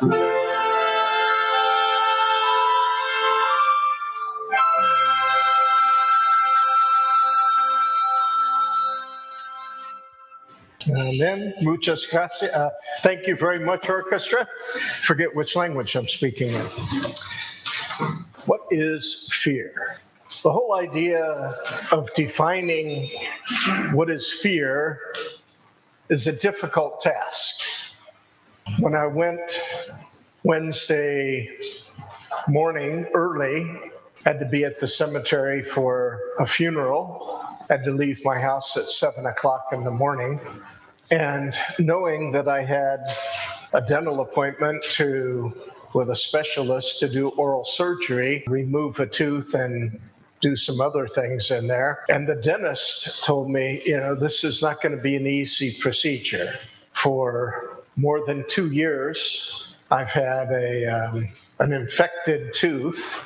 Amen. Muchas gracias. Uh, thank you very much, orchestra. Forget which language I'm speaking in. What is fear? The whole idea of defining what is fear is a difficult task. When I went Wednesday morning early, had to be at the cemetery for a funeral, had to leave my house at seven o'clock in the morning. And knowing that I had a dental appointment to with a specialist to do oral surgery, remove a tooth and do some other things in there. And the dentist told me, you know, this is not going to be an easy procedure. For more than two years, I've had a um, an infected tooth.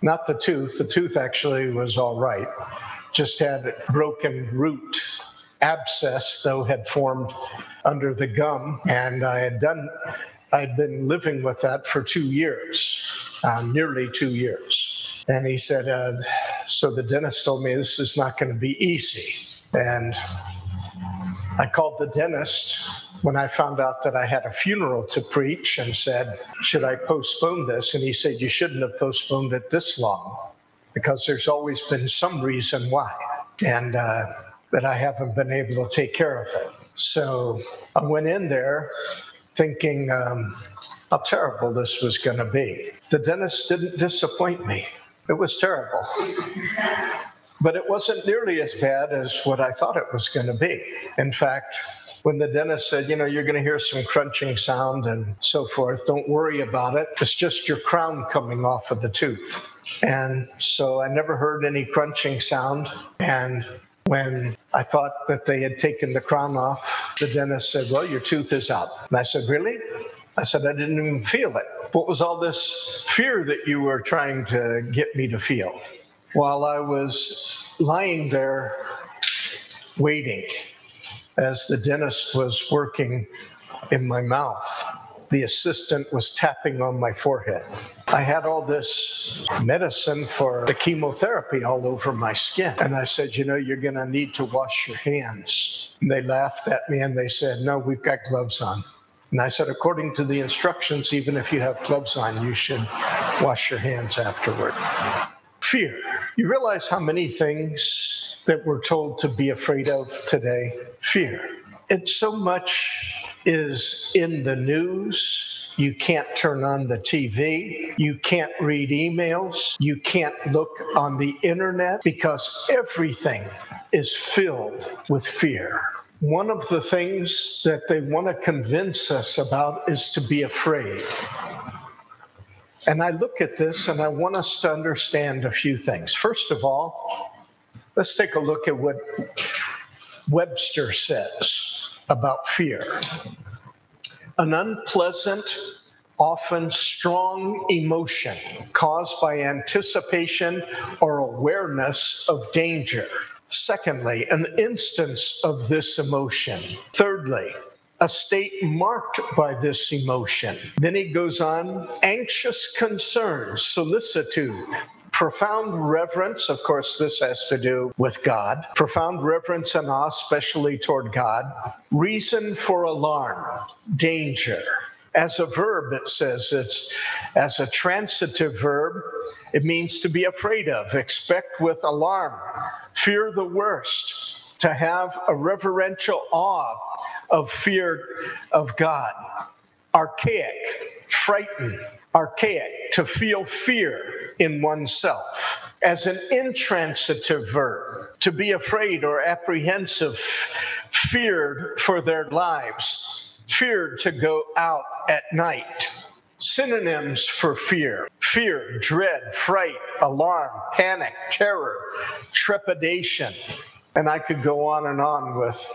Not the tooth. The tooth actually was all right. Just had broken root abscess, though, had formed under the gum, and I had done. I'd been living with that for two years, um, nearly two years. And he said, uh, so the dentist told me this is not going to be easy. And I called the dentist when I found out that I had a funeral to preach and said, Should I postpone this? And he said, You shouldn't have postponed it this long because there's always been some reason why. And uh, that I haven't been able to take care of it. So I went in there thinking um, how terrible this was going to be. The dentist didn't disappoint me, it was terrible. But it wasn't nearly as bad as what I thought it was going to be. In fact, when the dentist said, you know, you're going to hear some crunching sound and so forth, don't worry about it. It's just your crown coming off of the tooth. And so I never heard any crunching sound. And when I thought that they had taken the crown off, the dentist said, Well, your tooth is out. And I said, Really? I said, I didn't even feel it. What was all this fear that you were trying to get me to feel? While I was lying there waiting, as the dentist was working in my mouth, the assistant was tapping on my forehead. I had all this medicine for the chemotherapy all over my skin. And I said, You know, you're going to need to wash your hands. And they laughed at me and they said, No, we've got gloves on. And I said, According to the instructions, even if you have gloves on, you should wash your hands afterward. Fear. You realize how many things that we're told to be afraid of today? Fear. It's so much is in the news you can't turn on the TV. You can't read emails. You can't look on the internet because everything is filled with fear. One of the things that they want to convince us about is to be afraid. And I look at this and I want us to understand a few things. First of all, let's take a look at what Webster says about fear an unpleasant, often strong emotion caused by anticipation or awareness of danger. Secondly, an instance of this emotion. Thirdly, a state marked by this emotion. Then he goes on anxious concern, solicitude, profound reverence. Of course, this has to do with God. Profound reverence and awe, especially toward God. Reason for alarm, danger. As a verb, it says it's as a transitive verb, it means to be afraid of, expect with alarm, fear the worst, to have a reverential awe of fear of God. Archaic, frightened, archaic, to feel fear in oneself. As an intransitive verb, to be afraid or apprehensive, feared for their lives, feared to go out at night. Synonyms for fear fear, dread, fright, alarm, panic, terror, trepidation. And I could go on and on with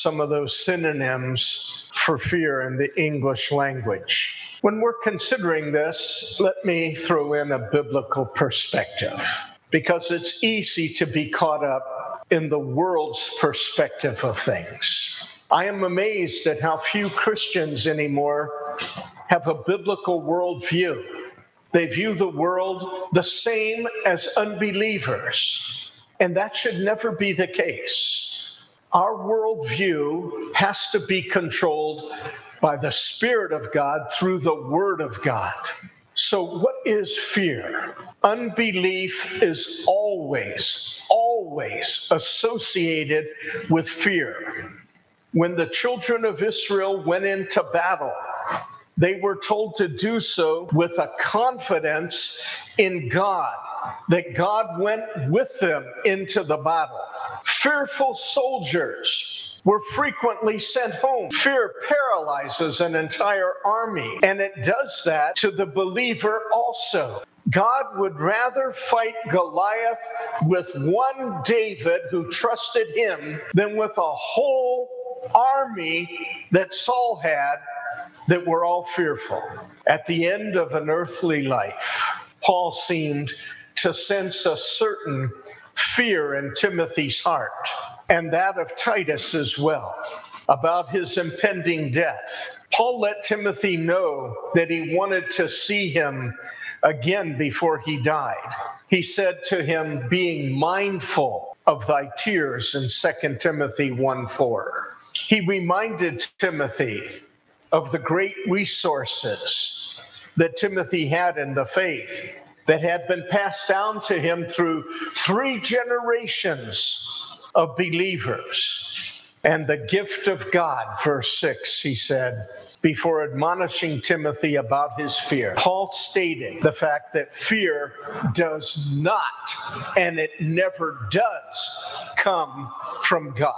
some of those synonyms for fear in the English language. When we're considering this, let me throw in a biblical perspective because it's easy to be caught up in the world's perspective of things. I am amazed at how few Christians anymore have a biblical worldview. They view the world the same as unbelievers, and that should never be the case. Our worldview has to be controlled by the Spirit of God through the Word of God. So, what is fear? Unbelief is always, always associated with fear. When the children of Israel went into battle, they were told to do so with a confidence in God, that God went with them into the battle. Fearful soldiers were frequently sent home. Fear paralyzes an entire army, and it does that to the believer also. God would rather fight Goliath with one David who trusted him than with a whole army that Saul had that were all fearful. At the end of an earthly life, Paul seemed to sense a certain fear in Timothy's heart and that of Titus as well about his impending death. Paul let Timothy know that he wanted to see him again before he died. He said to him, being mindful of thy tears in 2 Timothy 1 4. He reminded Timothy of the great resources that Timothy had in the faith that had been passed down to him through three generations of believers. And the gift of God, verse 6, he said, before admonishing Timothy about his fear. Paul stated the fact that fear does not, and it never does, come from God.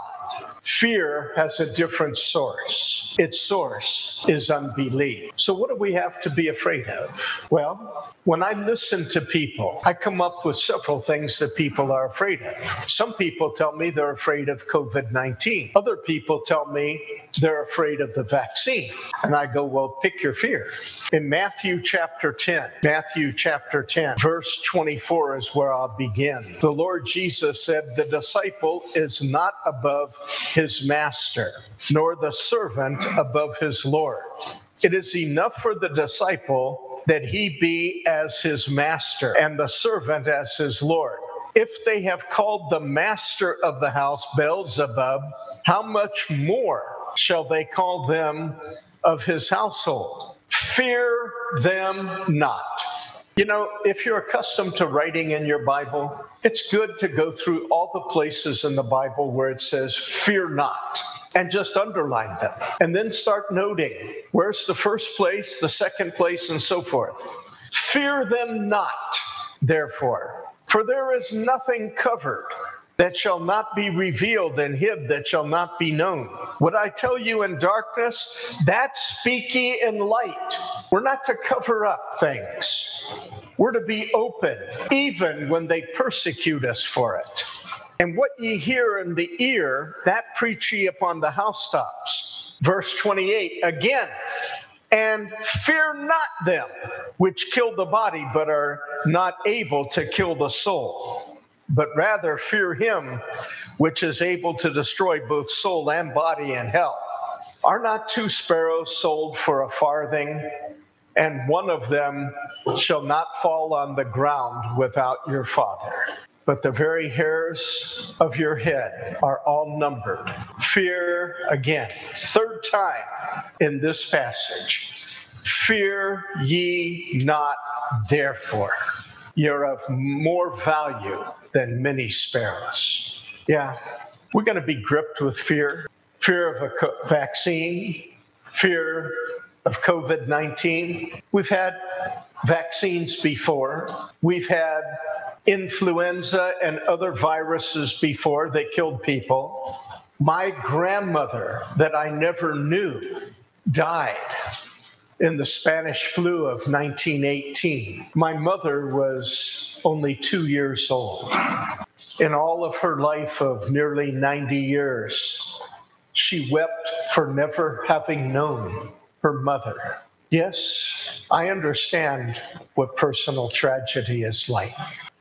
Fear has a different source. Its source is unbelief. So, what do we have to be afraid of? Well, when I listen to people, I come up with several things that people are afraid of. Some people tell me they're afraid of COVID 19. Other people tell me they're afraid of the vaccine. And I go, well, pick your fear. In Matthew chapter 10, Matthew chapter 10, verse 24 is where I'll begin. The Lord Jesus said, The disciple is not above his master, nor the servant above his Lord. It is enough for the disciple that he be as his master and the servant as his Lord. If they have called the master of the house Beelzebub, how much more shall they call them of his household? Fear them not. You know, if you're accustomed to writing in your Bible, it's good to go through all the places in the Bible where it says, fear not, and just underline them. And then start noting where's the first place, the second place, and so forth. Fear them not, therefore, for there is nothing covered that shall not be revealed and hid that shall not be known. What I tell you in darkness, that speak ye in light. We're not to cover up things. We're to be open, even when they persecute us for it. And what ye hear in the ear, that preach ye upon the housetops. Verse 28 again, and fear not them which kill the body, but are not able to kill the soul, but rather fear him which is able to destroy both soul and body in hell. Are not two sparrows sold for a farthing? and one of them shall not fall on the ground without your Father. But the very hairs of your head are all numbered. Fear again, third time in this passage. Fear ye not, therefore. You're of more value than many sparrows. Yeah, we're going to be gripped with fear fear of a vaccine, fear of COVID 19. We've had vaccines before, we've had influenza and other viruses before that killed people. My grandmother, that I never knew, died in the Spanish flu of 1918. My mother was only two years old. In all of her life of nearly 90 years, she wept for never having known her mother. Yes, I understand what personal tragedy is like.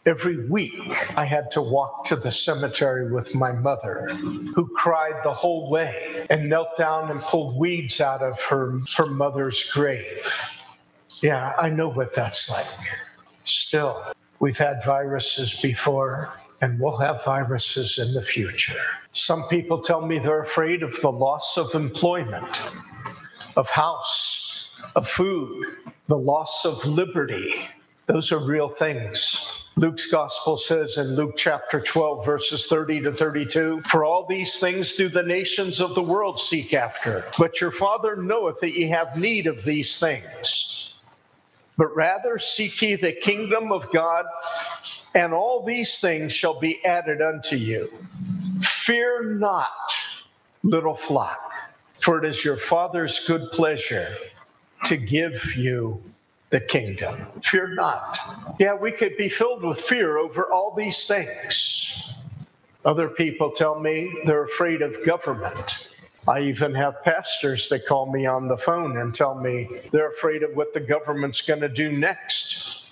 Every week, I had to walk to the cemetery with my mother, who cried the whole way and knelt down and pulled weeds out of her, her mother's grave. Yeah, I know what that's like. Still, we've had viruses before, and we'll have viruses in the future. Some people tell me they're afraid of the loss of employment, of house, of food, the loss of liberty. Those are real things. Luke's gospel says in Luke chapter 12, verses 30 to 32 For all these things do the nations of the world seek after, but your Father knoweth that ye have need of these things. But rather seek ye the kingdom of God, and all these things shall be added unto you. Fear not, little flock, for it is your Father's good pleasure to give you the kingdom. Fear not. Yeah, we could be filled with fear over all these things. Other people tell me they're afraid of government. I even have pastors that call me on the phone and tell me they're afraid of what the government's going to do next.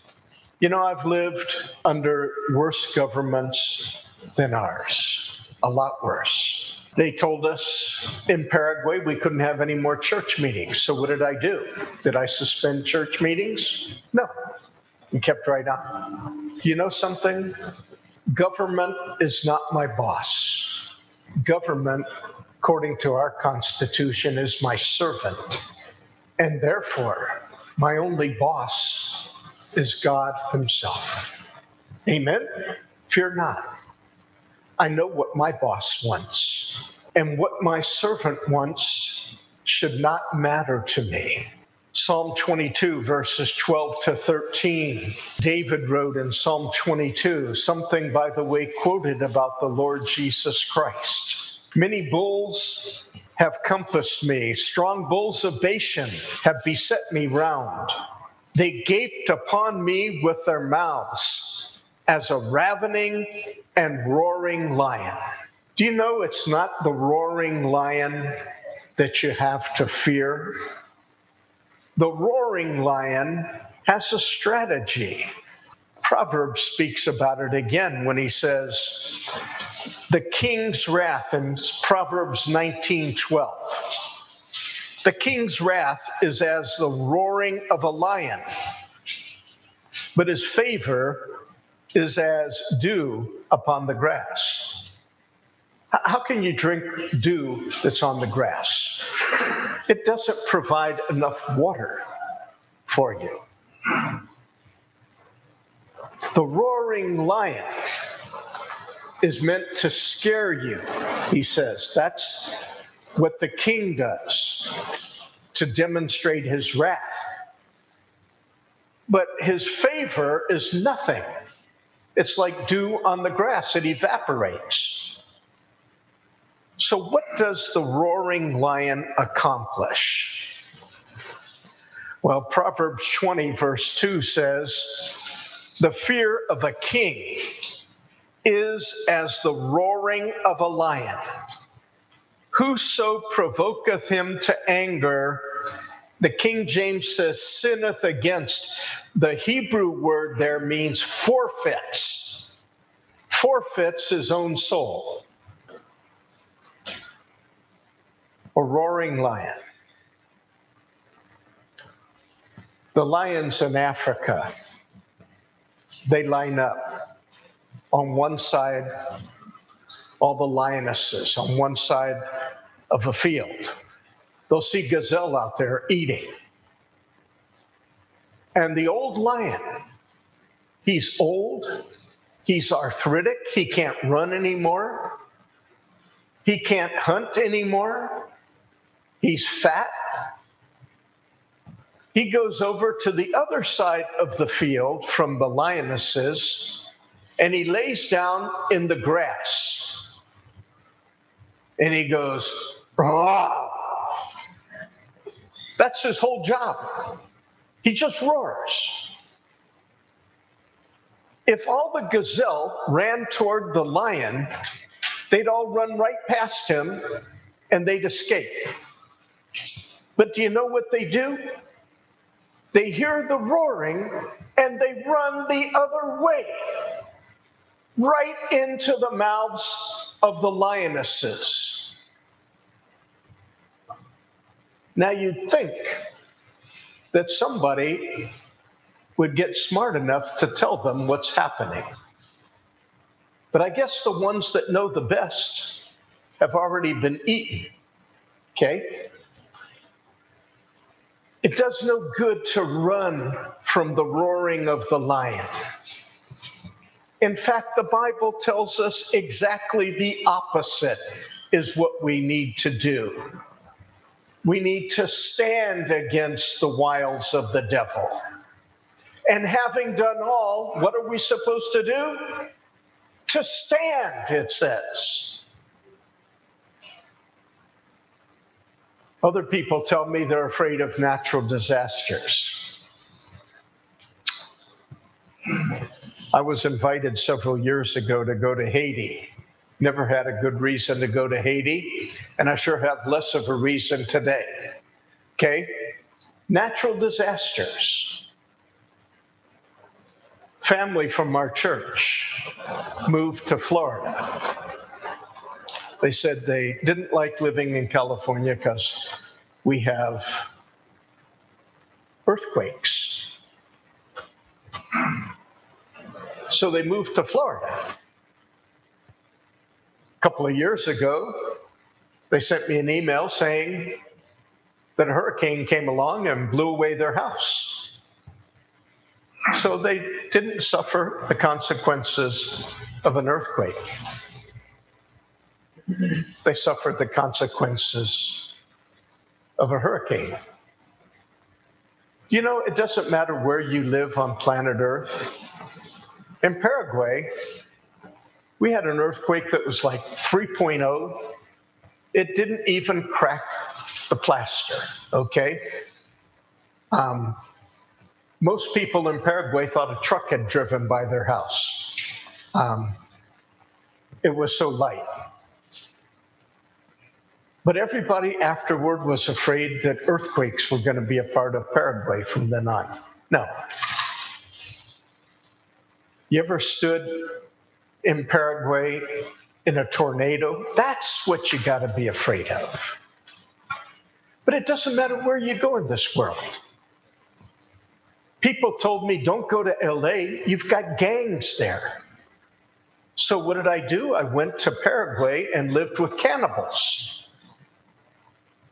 You know, I've lived under worse governments than ours, a lot worse. They told us in Paraguay we couldn't have any more church meetings. So what did I do? Did I suspend church meetings? No. We kept right on. Do you know something? Government is not my boss. Government, according to our Constitution, is my servant. And therefore, my only boss is God Himself. Amen? Fear not. I know what my boss wants, and what my servant wants should not matter to me. Psalm 22, verses 12 to 13. David wrote in Psalm 22 something, by the way, quoted about the Lord Jesus Christ. Many bulls have compassed me, strong bulls of Bashan have beset me round. They gaped upon me with their mouths as a ravening and roaring lion. Do you know it's not the roaring lion that you have to fear? The roaring lion has a strategy. Proverbs speaks about it again when he says, the king's wrath in Proverbs 19 12. The king's wrath is as the roaring of a lion, but his favor is as dew upon the grass. How can you drink dew that's on the grass? It doesn't provide enough water for you. The roaring lion is meant to scare you, he says. That's what the king does to demonstrate his wrath. But his favor is nothing. It's like dew on the grass, it evaporates. So, what does the roaring lion accomplish? Well, Proverbs 20, verse 2 says, The fear of a king is as the roaring of a lion. Whoso provoketh him to anger, the King James says, sinneth against. The Hebrew word there means forfeits, forfeits his own soul. A roaring lion. The lions in Africa, they line up on one side, all the lionesses on one side of a field. They'll see gazelle out there eating. And the old lion, he's old, he's arthritic, he can't run anymore, he can't hunt anymore, he's fat. He goes over to the other side of the field from the lionesses and he lays down in the grass. And he goes, Rah! That's his whole job. He just roars. If all the gazelle ran toward the lion, they'd all run right past him and they'd escape. But do you know what they do? They hear the roaring and they run the other way. right into the mouths of the lionesses. Now you'd think that somebody would get smart enough to tell them what's happening. But I guess the ones that know the best have already been eaten. Okay? It does no good to run from the roaring of the lion. In fact, the Bible tells us exactly the opposite is what we need to do. We need to stand against the wiles of the devil. And having done all, what are we supposed to do? To stand, it says. Other people tell me they're afraid of natural disasters. I was invited several years ago to go to Haiti. Never had a good reason to go to Haiti, and I sure have less of a reason today. Okay? Natural disasters. Family from our church moved to Florida they said they didn't like living in California because we have earthquakes. So they moved to Florida. Couple of years ago, they sent me an email saying that a hurricane came along and blew away their house. So they didn't suffer the consequences of an earthquake they suffered the consequences of a hurricane. You know, it doesn't matter where you live on planet Earth. In Paraguay, we had an earthquake that was like 3.0. It didn't even crack the plaster, okay? Um, most people in Paraguay thought a truck had driven by their house. Um, it was so light. But everybody afterward was afraid that earthquakes were going to be a part of Paraguay from then on. No. You ever stood in Paraguay in a tornado? That's what you got to be afraid of. But it doesn't matter where you go in this world. People told me, don't go to LA, you've got gangs there. So what did I do? I went to Paraguay and lived with cannibals.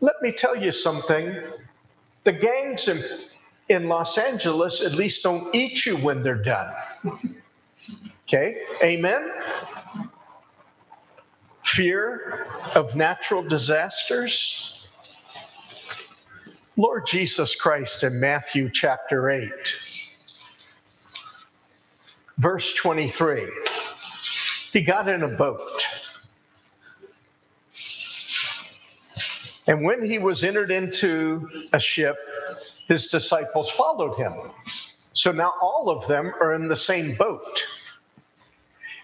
Let me tell you something. The gangs in, in Los Angeles at least don't eat you when they're done. Okay? Amen? Fear of natural disasters. Lord Jesus Christ in Matthew chapter 8, verse 23, he got in a boat And when he was entered into a ship, his disciples followed him. So now all of them are in the same boat.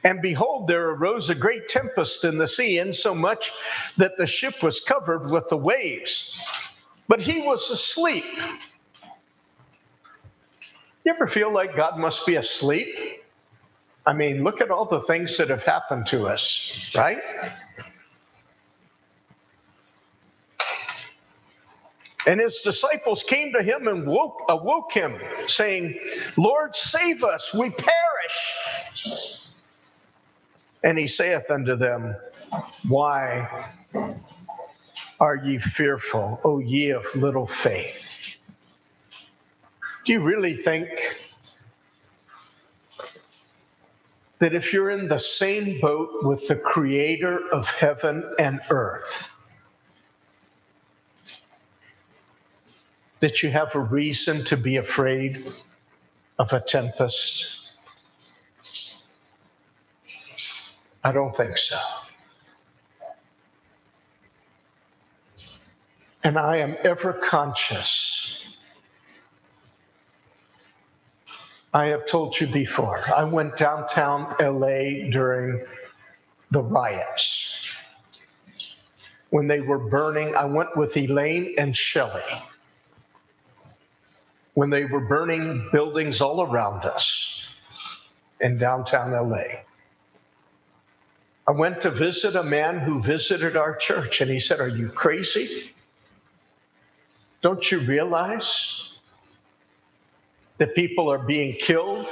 And behold, there arose a great tempest in the sea, insomuch that the ship was covered with the waves. But he was asleep. You ever feel like God must be asleep? I mean, look at all the things that have happened to us, right? And his disciples came to him and woke, awoke him, saying, Lord, save us, we perish. And he saith unto them, Why are ye fearful, O ye of little faith? Do you really think that if you're in the same boat with the creator of heaven and earth, that you have a reason to be afraid of a tempest? I don't think so. And I am ever conscious. I have told you before, I went downtown LA during the riots. When they were burning, I went with Elaine and Shelley when they were burning buildings all around us in downtown LA. I went to visit a man who visited our church, and he said, Are you crazy? Don't you realize that people are being killed?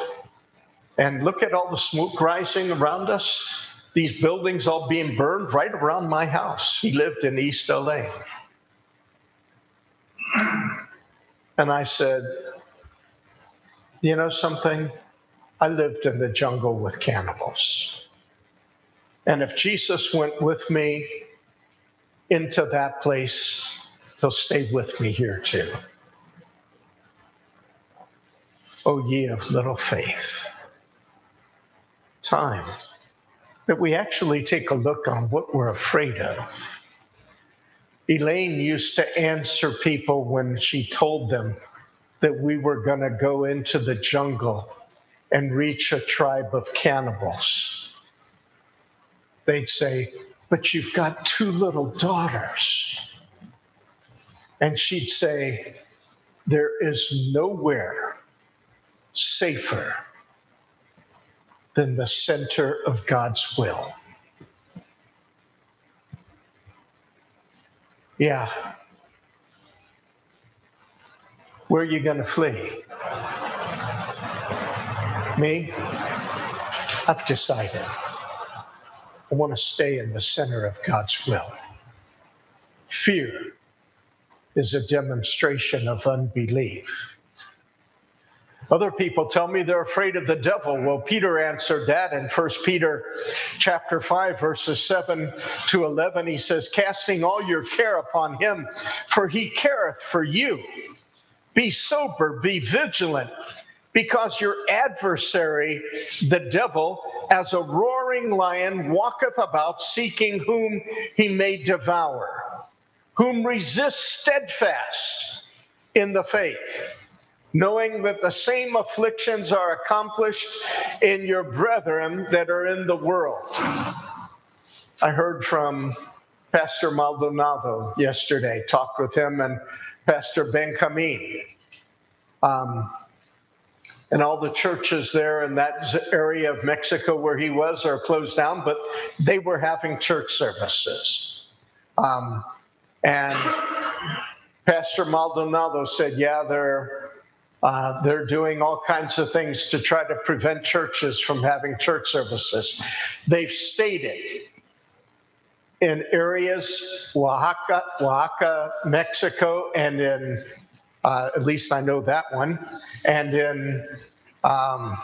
And look at all the smoke rising around us. These buildings all being burned right around my house. He lived in East LA. And I said, You know something? I lived in the jungle with cannibals. And if Jesus went with me into that place, he'll stay with me here too. O oh, ye of little faith. Time that we actually take a look on what we're afraid of. Elaine used to answer people when she told them that we were going to go into the jungle and reach a tribe of cannibals. They'd say, But you've got two little daughters. And she'd say, There is nowhere safer than the center of God's will. Yeah. Where are you going to flee? Me? I've decided. I want to stay in the center of God's will. Fear is a demonstration of unbelief. Other people tell me they're afraid of the devil. Well, Peter answered that in 1 Peter chapter 5 verses 7 to 11. He says, "Casting all your care upon him, for he careth for you. Be sober, be vigilant, because your adversary, the devil, as a roaring lion, walketh about seeking whom he may devour, whom resist steadfast in the faith." knowing that the same afflictions are accomplished in your brethren that are in the world. I heard from Pastor Maldonado yesterday, talked with him and Pastor Benjamin. Um, and all the churches there in that area of Mexico where he was are closed down, but they were having church services. Um, and Pastor Maldonado said, Yeah, they're uh, they're doing all kinds of things to try to prevent churches from having church services. They've stated in areas, Oaxaca, Oaxaca, Mexico, and in, uh, at least I know that one, and in um,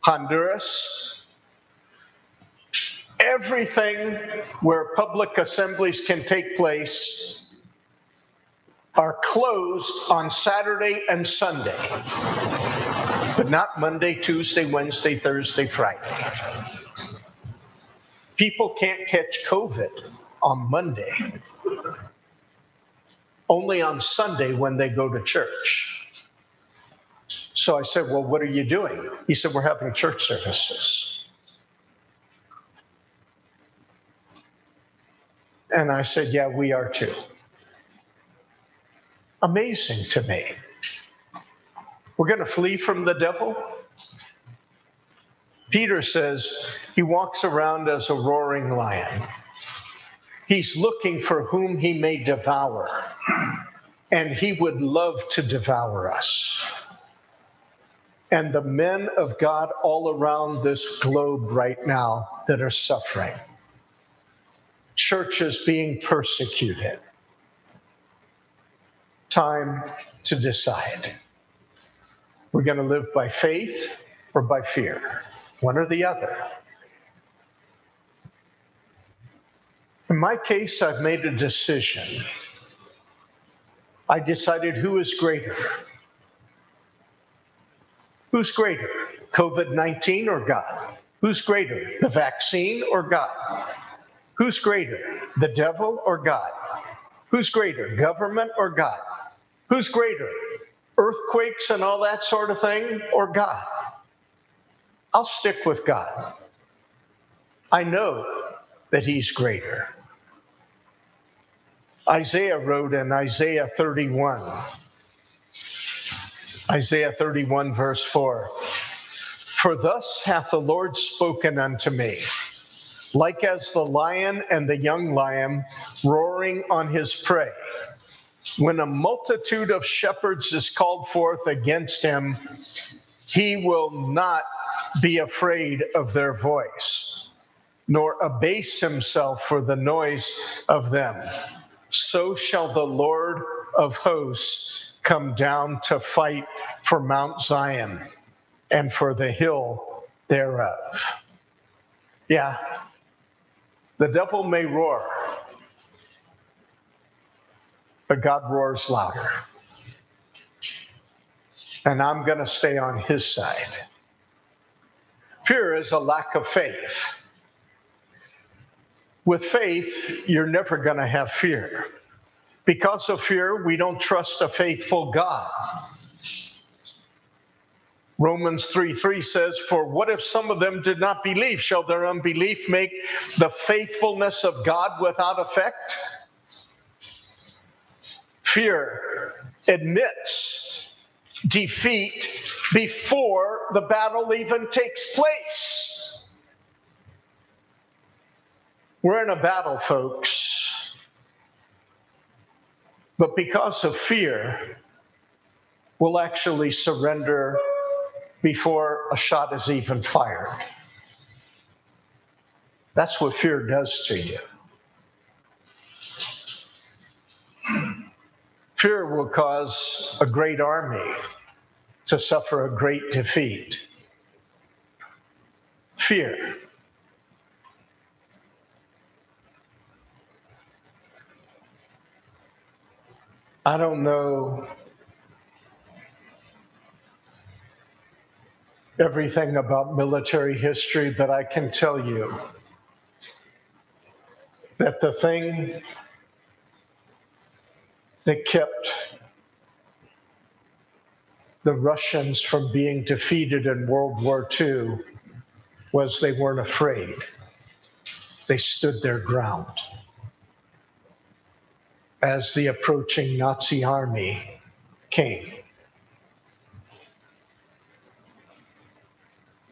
Honduras, everything where public assemblies can take place are closed on Saturday and Sunday, but not Monday, Tuesday, Wednesday, Thursday, Friday. People can't catch COVID on Monday, only on Sunday when they go to church. So I said, Well, what are you doing? He said, We're having church services. And I said, Yeah, we are too amazing to me. We're going to flee from the devil. Peter says he walks around as a roaring lion. He's looking for whom he may devour, and he would love to devour us. And the men of God all around this globe right now that are suffering, churches being persecuted, time to decide. We're going to live by faith or by fear, one or the other. In my case, I've made a decision. I decided who is greater. Who's greater, COVID 19 or God? Who's greater, the vaccine or God? Who's greater, the devil or God? Who's greater, government or God? Who's greater, earthquakes and all that sort of thing, or God? I'll stick with God. I know that He's greater. Isaiah wrote in Isaiah 31, Isaiah 31, verse 4 For thus hath the Lord spoken unto me like as the lion and the young lion roaring on his prey. When a multitude of shepherds is called forth against him, he will not be afraid of their voice, nor abase himself for the noise of them. So shall the Lord of hosts come down to fight for Mount Zion and for the hill thereof. Yeah, the devil may roar, but God roars louder. And I'm going to stay on his side. Fear is a lack of faith. With faith, you're never going to have fear. Because of fear, we don't trust a faithful God. Romans 3 3 says, For what if some of them did not believe? Shall their unbelief make the faithfulness of God without effect? Fear admits defeat before the battle even takes place. We're in a battle, folks. But because of fear, we'll actually surrender before a shot is even fired. That's what fear does to you. Fear will cause a great army to suffer a great defeat. Fear. I don't know everything about military history, but I can tell you that the thing that kept the Russians from being defeated in World War II was they weren't afraid. They stood their ground. As the approaching Nazi army came.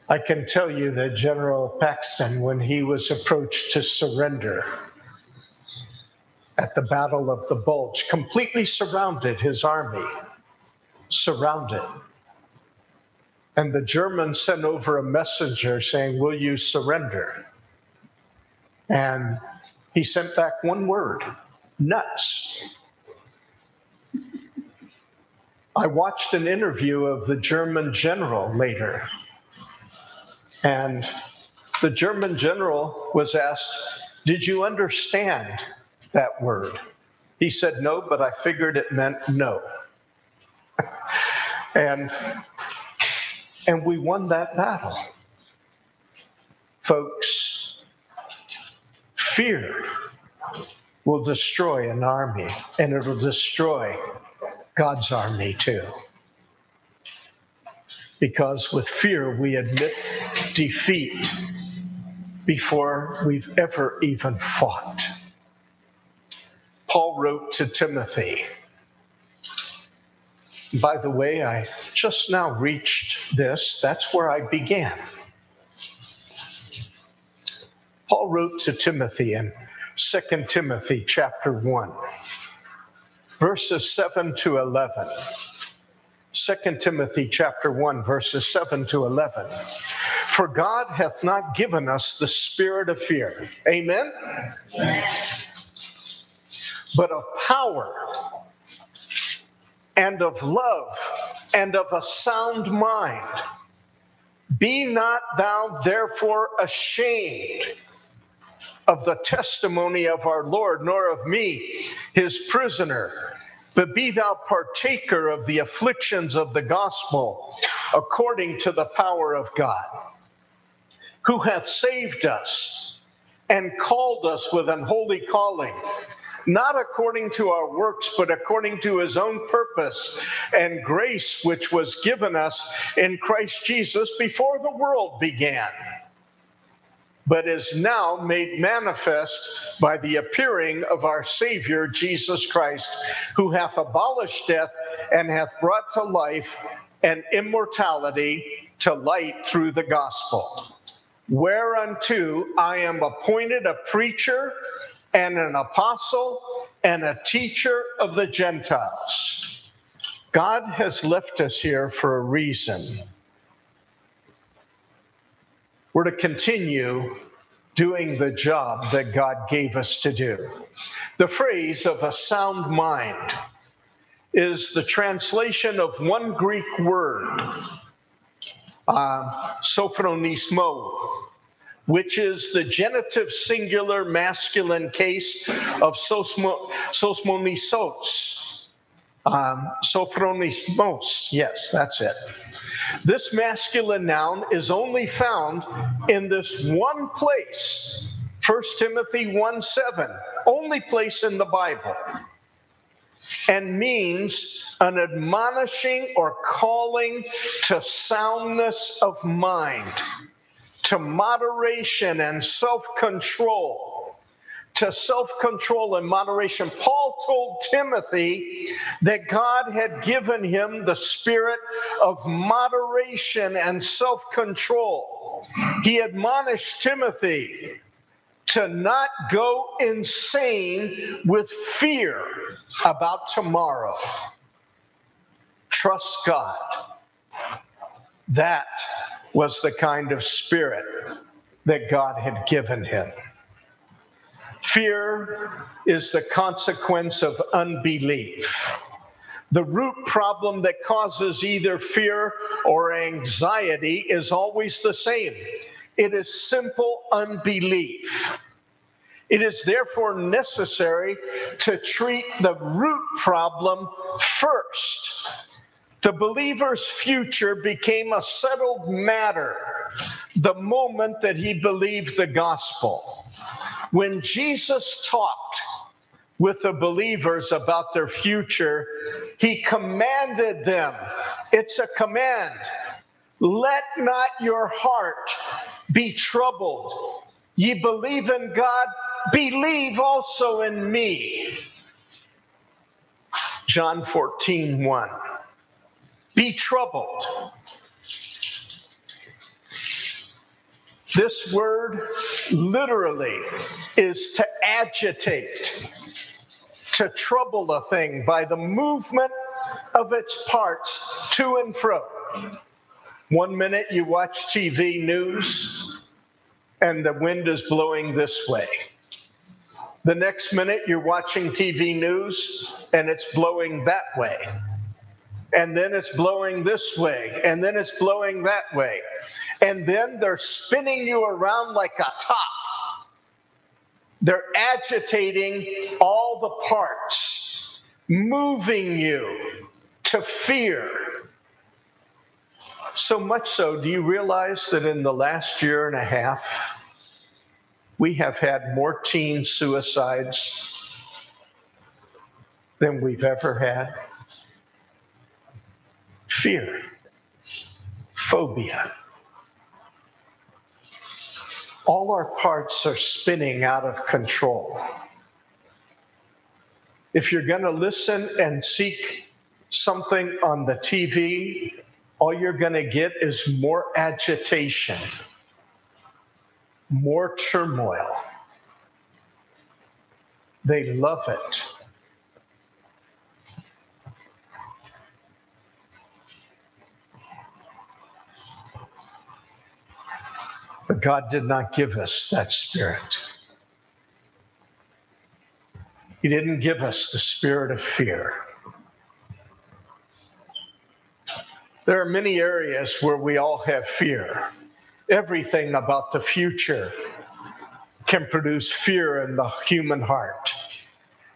I can tell you that General Patton, when he was approached to surrender at the Battle of the Bulge, completely surrounded his army, surrounded. And the Germans sent over a messenger saying, Will you surrender? And he sent back one word nuts. I watched an interview of the German general later and the German general was asked, Did you understand that word? He said, No, but I figured it meant no. and, and we won that battle. Folks, fear will destroy an army, and it'll destroy God's army too because with fear we admit defeat before we've ever even fought. Paul wrote to Timothy. By the way, I just now reached this. That's where I began. Paul wrote to Timothy in 2 Timothy chapter 1, verses 7 to 11. 2 Timothy chapter 1 verses 7 to 11. For God hath not given us the spirit of fear. Amen. Amen. But of power and of love and of a sound mind. Be not thou therefore ashamed of the testimony of our Lord, nor of me, his prisoner. But be thou partaker of the afflictions of the gospel according to the power of God, who hath saved us and called us with an holy calling, not according to our works, but according to his own purpose and grace, which was given us in Christ Jesus before the world began but is now made manifest by the appearing of our Savior Jesus Christ, who hath abolished death and hath brought to life and immortality to light through the gospel, whereunto I am appointed a preacher and an apostle and a teacher of the Gentiles. God has left us here for a reason. We're to continue doing the job that God gave us to do. The phrase of a sound mind is the translation of one Greek word, uh, sophronismo, which is the genitive singular masculine case of sosmo, sosmonisos. Um, sophronismos, yes, that's it. This masculine noun is only found in this one place, 1 Timothy 1 7, only place in the Bible, and means an admonishing or calling to soundness of mind, to moderation and self control to self control and moderation. Paul told Timothy that God had given him the spirit of moderation and self control. He admonished Timothy to not go insane with fear about tomorrow. Trust God. That was the kind of spirit that God had given him. Fear is the consequence of unbelief. The root problem that causes either fear or anxiety is always the same it is simple unbelief. It is therefore necessary to treat the root problem first. The believer's future became a settled matter the moment that he believed the gospel. When Jesus talked with the believers about their future, he commanded them, it's a command, let not your heart be troubled. Ye believe in God, believe also in me. John 14, 1. Be troubled. This word literally is to agitate, to trouble a thing by the movement of its parts to and fro. One minute you watch TV news and the wind is blowing this way. The next minute you're watching TV news and it's blowing that way. And then it's blowing this way. And then it's blowing that way and then they're spinning you around like a top. They're agitating all the parts, moving you to fear. So much so, do you realize that in the last year and a half, we have had more teen suicides than we've ever had? Fear, phobia all our parts are spinning out of control. If you're going to listen and seek something on the TV, all you're going to get is more agitation, more turmoil. They love it. But God did not give us that spirit. He didn't give us the spirit of fear. There are many areas where we all have fear. Everything about the future can produce fear in the human heart.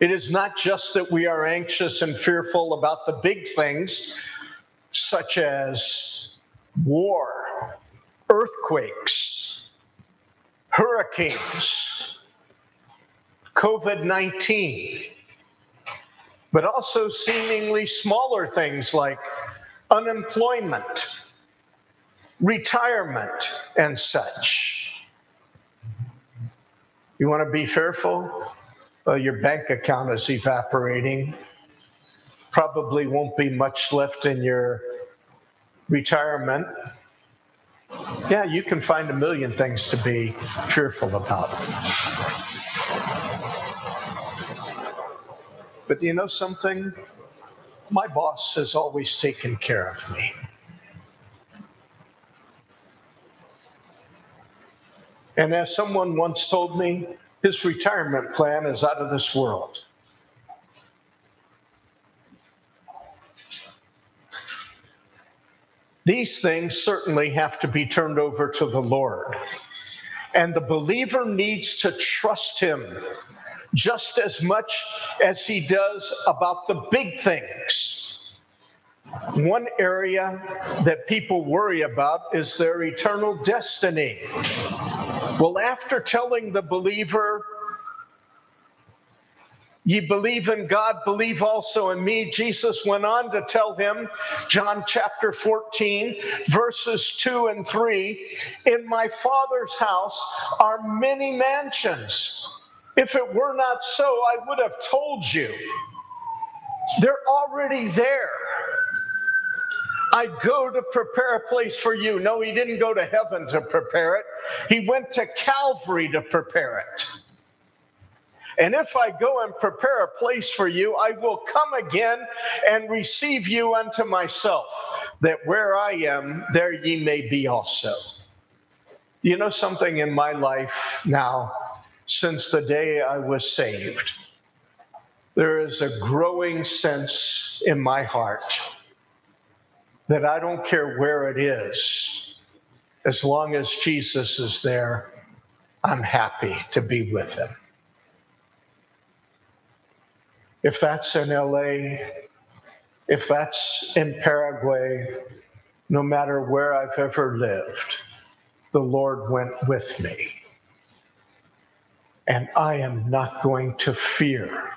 It is not just that we are anxious and fearful about the big things, such as war, earthquakes, hurricanes, COVID 19, but also seemingly smaller things like unemployment, retirement, and such. You want to be fearful? Well, your bank account is evaporating. Probably won't be much left in your retirement. Yeah, you can find a million things to be fearful about. But you know something? My boss has always taken care of me. And as someone once told me, his retirement plan is out of this world. These things certainly have to be turned over to the Lord. And the believer needs to trust him just as much as he does about the big things. One area that people worry about is their eternal destiny. Well, after telling the believer, Ye believe in God, believe also in me. Jesus went on to tell him, John chapter 14, verses 2 and 3 In my Father's house are many mansions. If it were not so, I would have told you. They're already there. I go to prepare a place for you. No, he didn't go to heaven to prepare it, he went to Calvary to prepare it. And if I go and prepare a place for you, I will come again and receive you unto myself, that where I am, there ye may be also. You know something in my life now, since the day I was saved, there is a growing sense in my heart that I don't care where it is, as long as Jesus is there, I'm happy to be with him. If that's in LA, if that's in Paraguay, no matter where I've ever lived, the Lord went with me. And I am not going to fear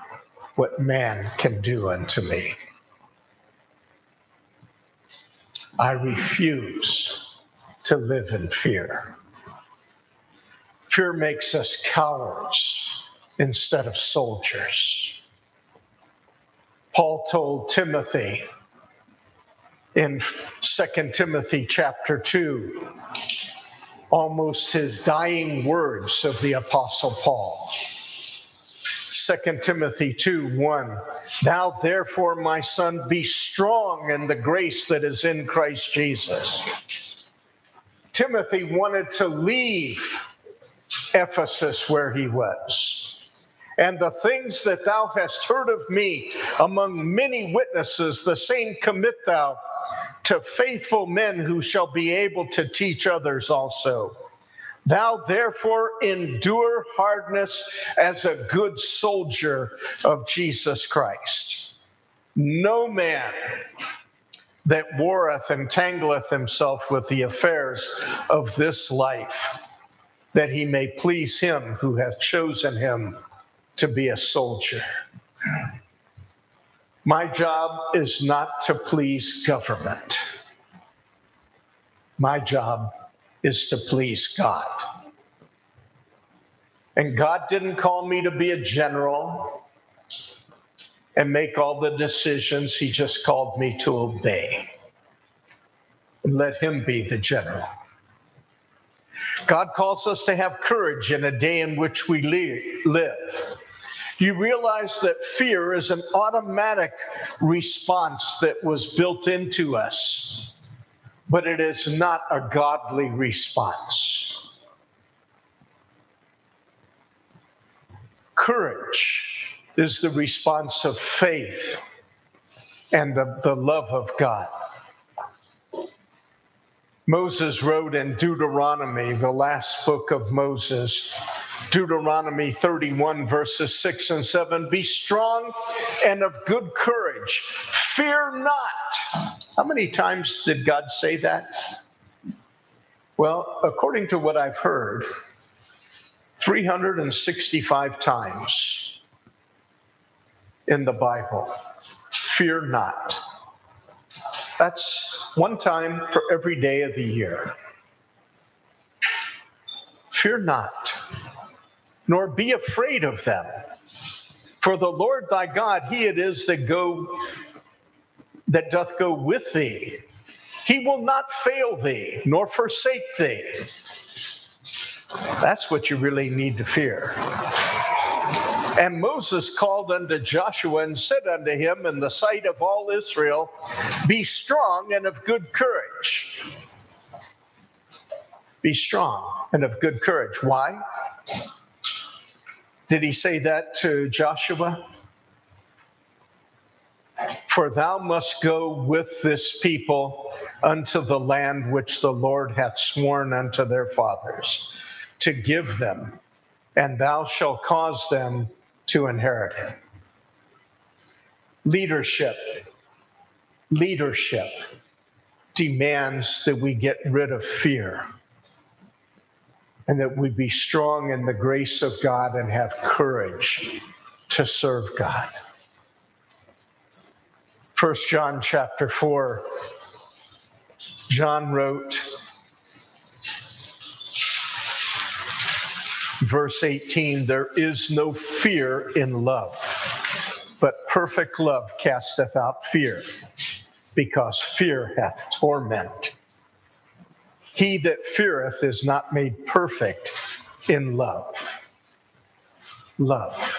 what man can do unto me. I refuse to live in fear. Fear makes us cowards instead of soldiers. Paul told Timothy in 2 Timothy chapter 2, almost his dying words of the Apostle Paul. 2 Timothy 2 1. Thou therefore, my son, be strong in the grace that is in Christ Jesus. Timothy wanted to leave Ephesus where he was and the things that thou hast heard of me among many witnesses, the same commit thou to faithful men who shall be able to teach others also. Thou therefore endure hardness as a good soldier of Jesus Christ. No man that warreth entangleth himself with the affairs of this life, that he may please him who hath chosen him to be a soldier. My job is not to please government. My job is to please God. And God didn't call me to be a general and make all the decisions, He just called me to obey. And let Him be the general. God calls us to have courage in a day in which we live you realize that fear is an automatic response that was built into us, but it is not a godly response. Courage is the response of faith and of the love of God. Moses wrote in Deuteronomy, the last book of Moses, Deuteronomy 31, verses 6 and 7 Be strong and of good courage, fear not. How many times did God say that? Well, according to what I've heard, 365 times in the Bible. Fear not. That's one time for every day of the year. Fear not nor be afraid of them. For the Lord thy God, he it is that go that doth go with thee. He will not fail thee nor forsake thee. That's what you really need to fear. And Moses called unto Joshua and said unto him in the sight of all Israel, Be strong and of good courage. Be strong and of good courage. Why? Did he say that to Joshua? For thou must go with this people unto the land which the Lord hath sworn unto their fathers to give them, and thou shalt cause them to inherit it. Leadership, leadership demands that we get rid of fear and that we be strong in the grace of God and have courage to serve God. First John chapter 4 John wrote verse 18 there is no fear in love but perfect love casteth out fear because fear hath torment he that feareth is not made perfect in love. Love.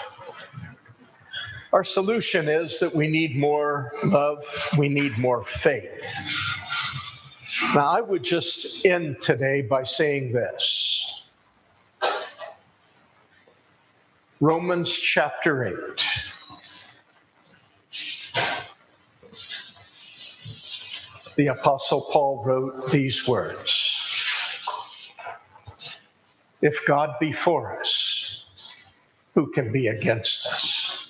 Our solution is that we need more love. We need more faith. Now i would just end today by saying this. Romans chapter 8. The Apostle Paul wrote these words If God be for us, who can be against us?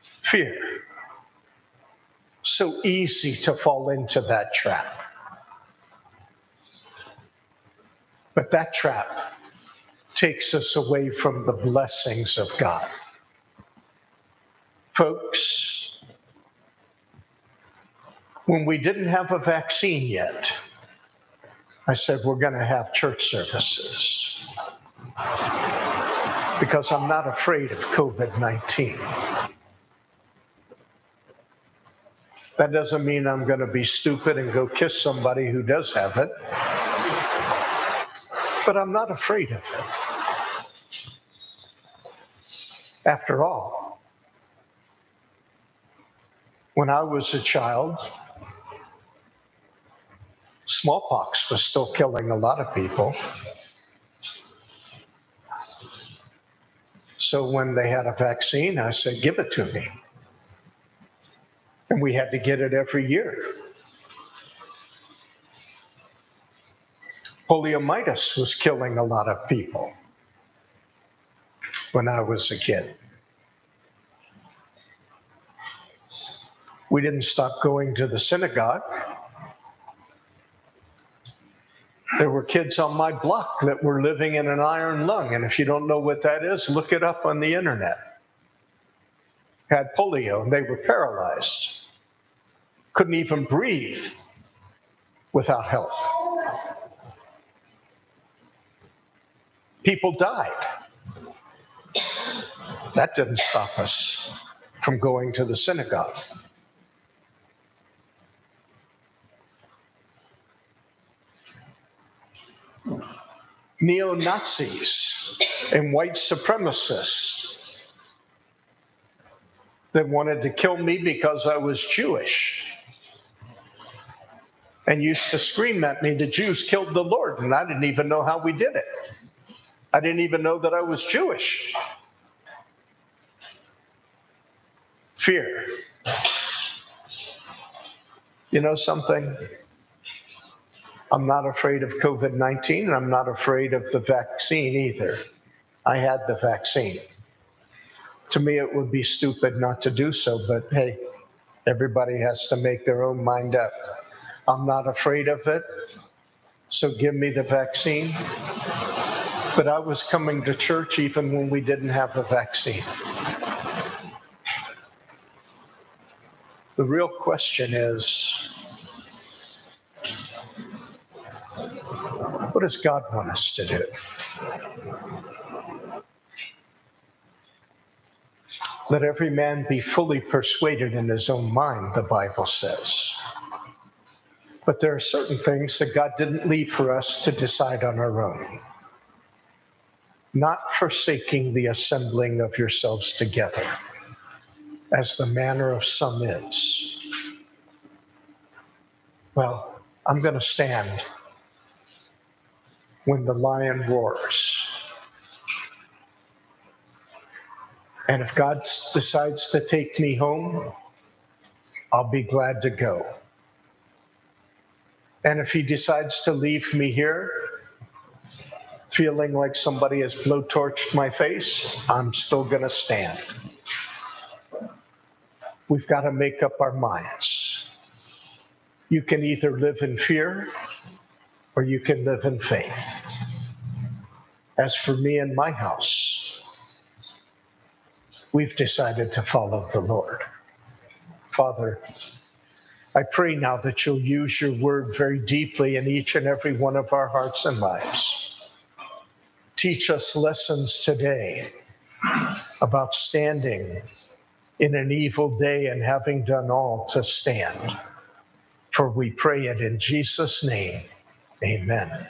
Fear. So easy to fall into that trap. But that trap takes us away from the blessings of God. Folks, when we didn't have a vaccine yet, I said, we're going to have church services because I'm not afraid of COVID 19. That doesn't mean I'm going to be stupid and go kiss somebody who does have it, but I'm not afraid of it. After all, when I was a child, smallpox was still killing a lot of people. So when they had a vaccine, I said, give it to me. And we had to get it every year. Poliomyelitis was killing a lot of people when I was a kid. We didn't stop going to the synagogue. There were kids on my block that were living in an iron lung, and if you don't know what that is, look it up on the internet. Had polio, and they were paralyzed. Couldn't even breathe without help. People died. That didn't stop us from going to the synagogue. Neo Nazis and white supremacists that wanted to kill me because I was Jewish and used to scream at me, The Jews killed the Lord. And I didn't even know how we did it. I didn't even know that I was Jewish. fear. You know something? I'm not afraid of COVID 19, and I'm not afraid of the vaccine either. I had the vaccine. To me, it would be stupid not to do so, but hey, everybody has to make their own mind up. I'm not afraid of it, so give me the vaccine. But I was coming to church even when we didn't have a vaccine. The real question is what does God want us to do? Let every man be fully persuaded in his own mind, the Bible says. But there are certain things that God didn't leave for us to decide on our own. Not forsaking the assembling of yourselves together, as the manner of some is. Well, I'm going to stand when the lion roars. And if God decides to take me home, I'll be glad to go. And if he decides to leave me here, feeling like somebody has blowtorched my face, I'm still going to stand. We've got to make up our minds. You can either live in fear or you can live in faith. As for me and my house, we've decided to follow the Lord. Father, I pray now that you'll use your word very deeply in each and every one of our hearts and lives. Teach us lessons today about standing in an evil day and having done all to stand. For we pray it in Jesus' name. Amen.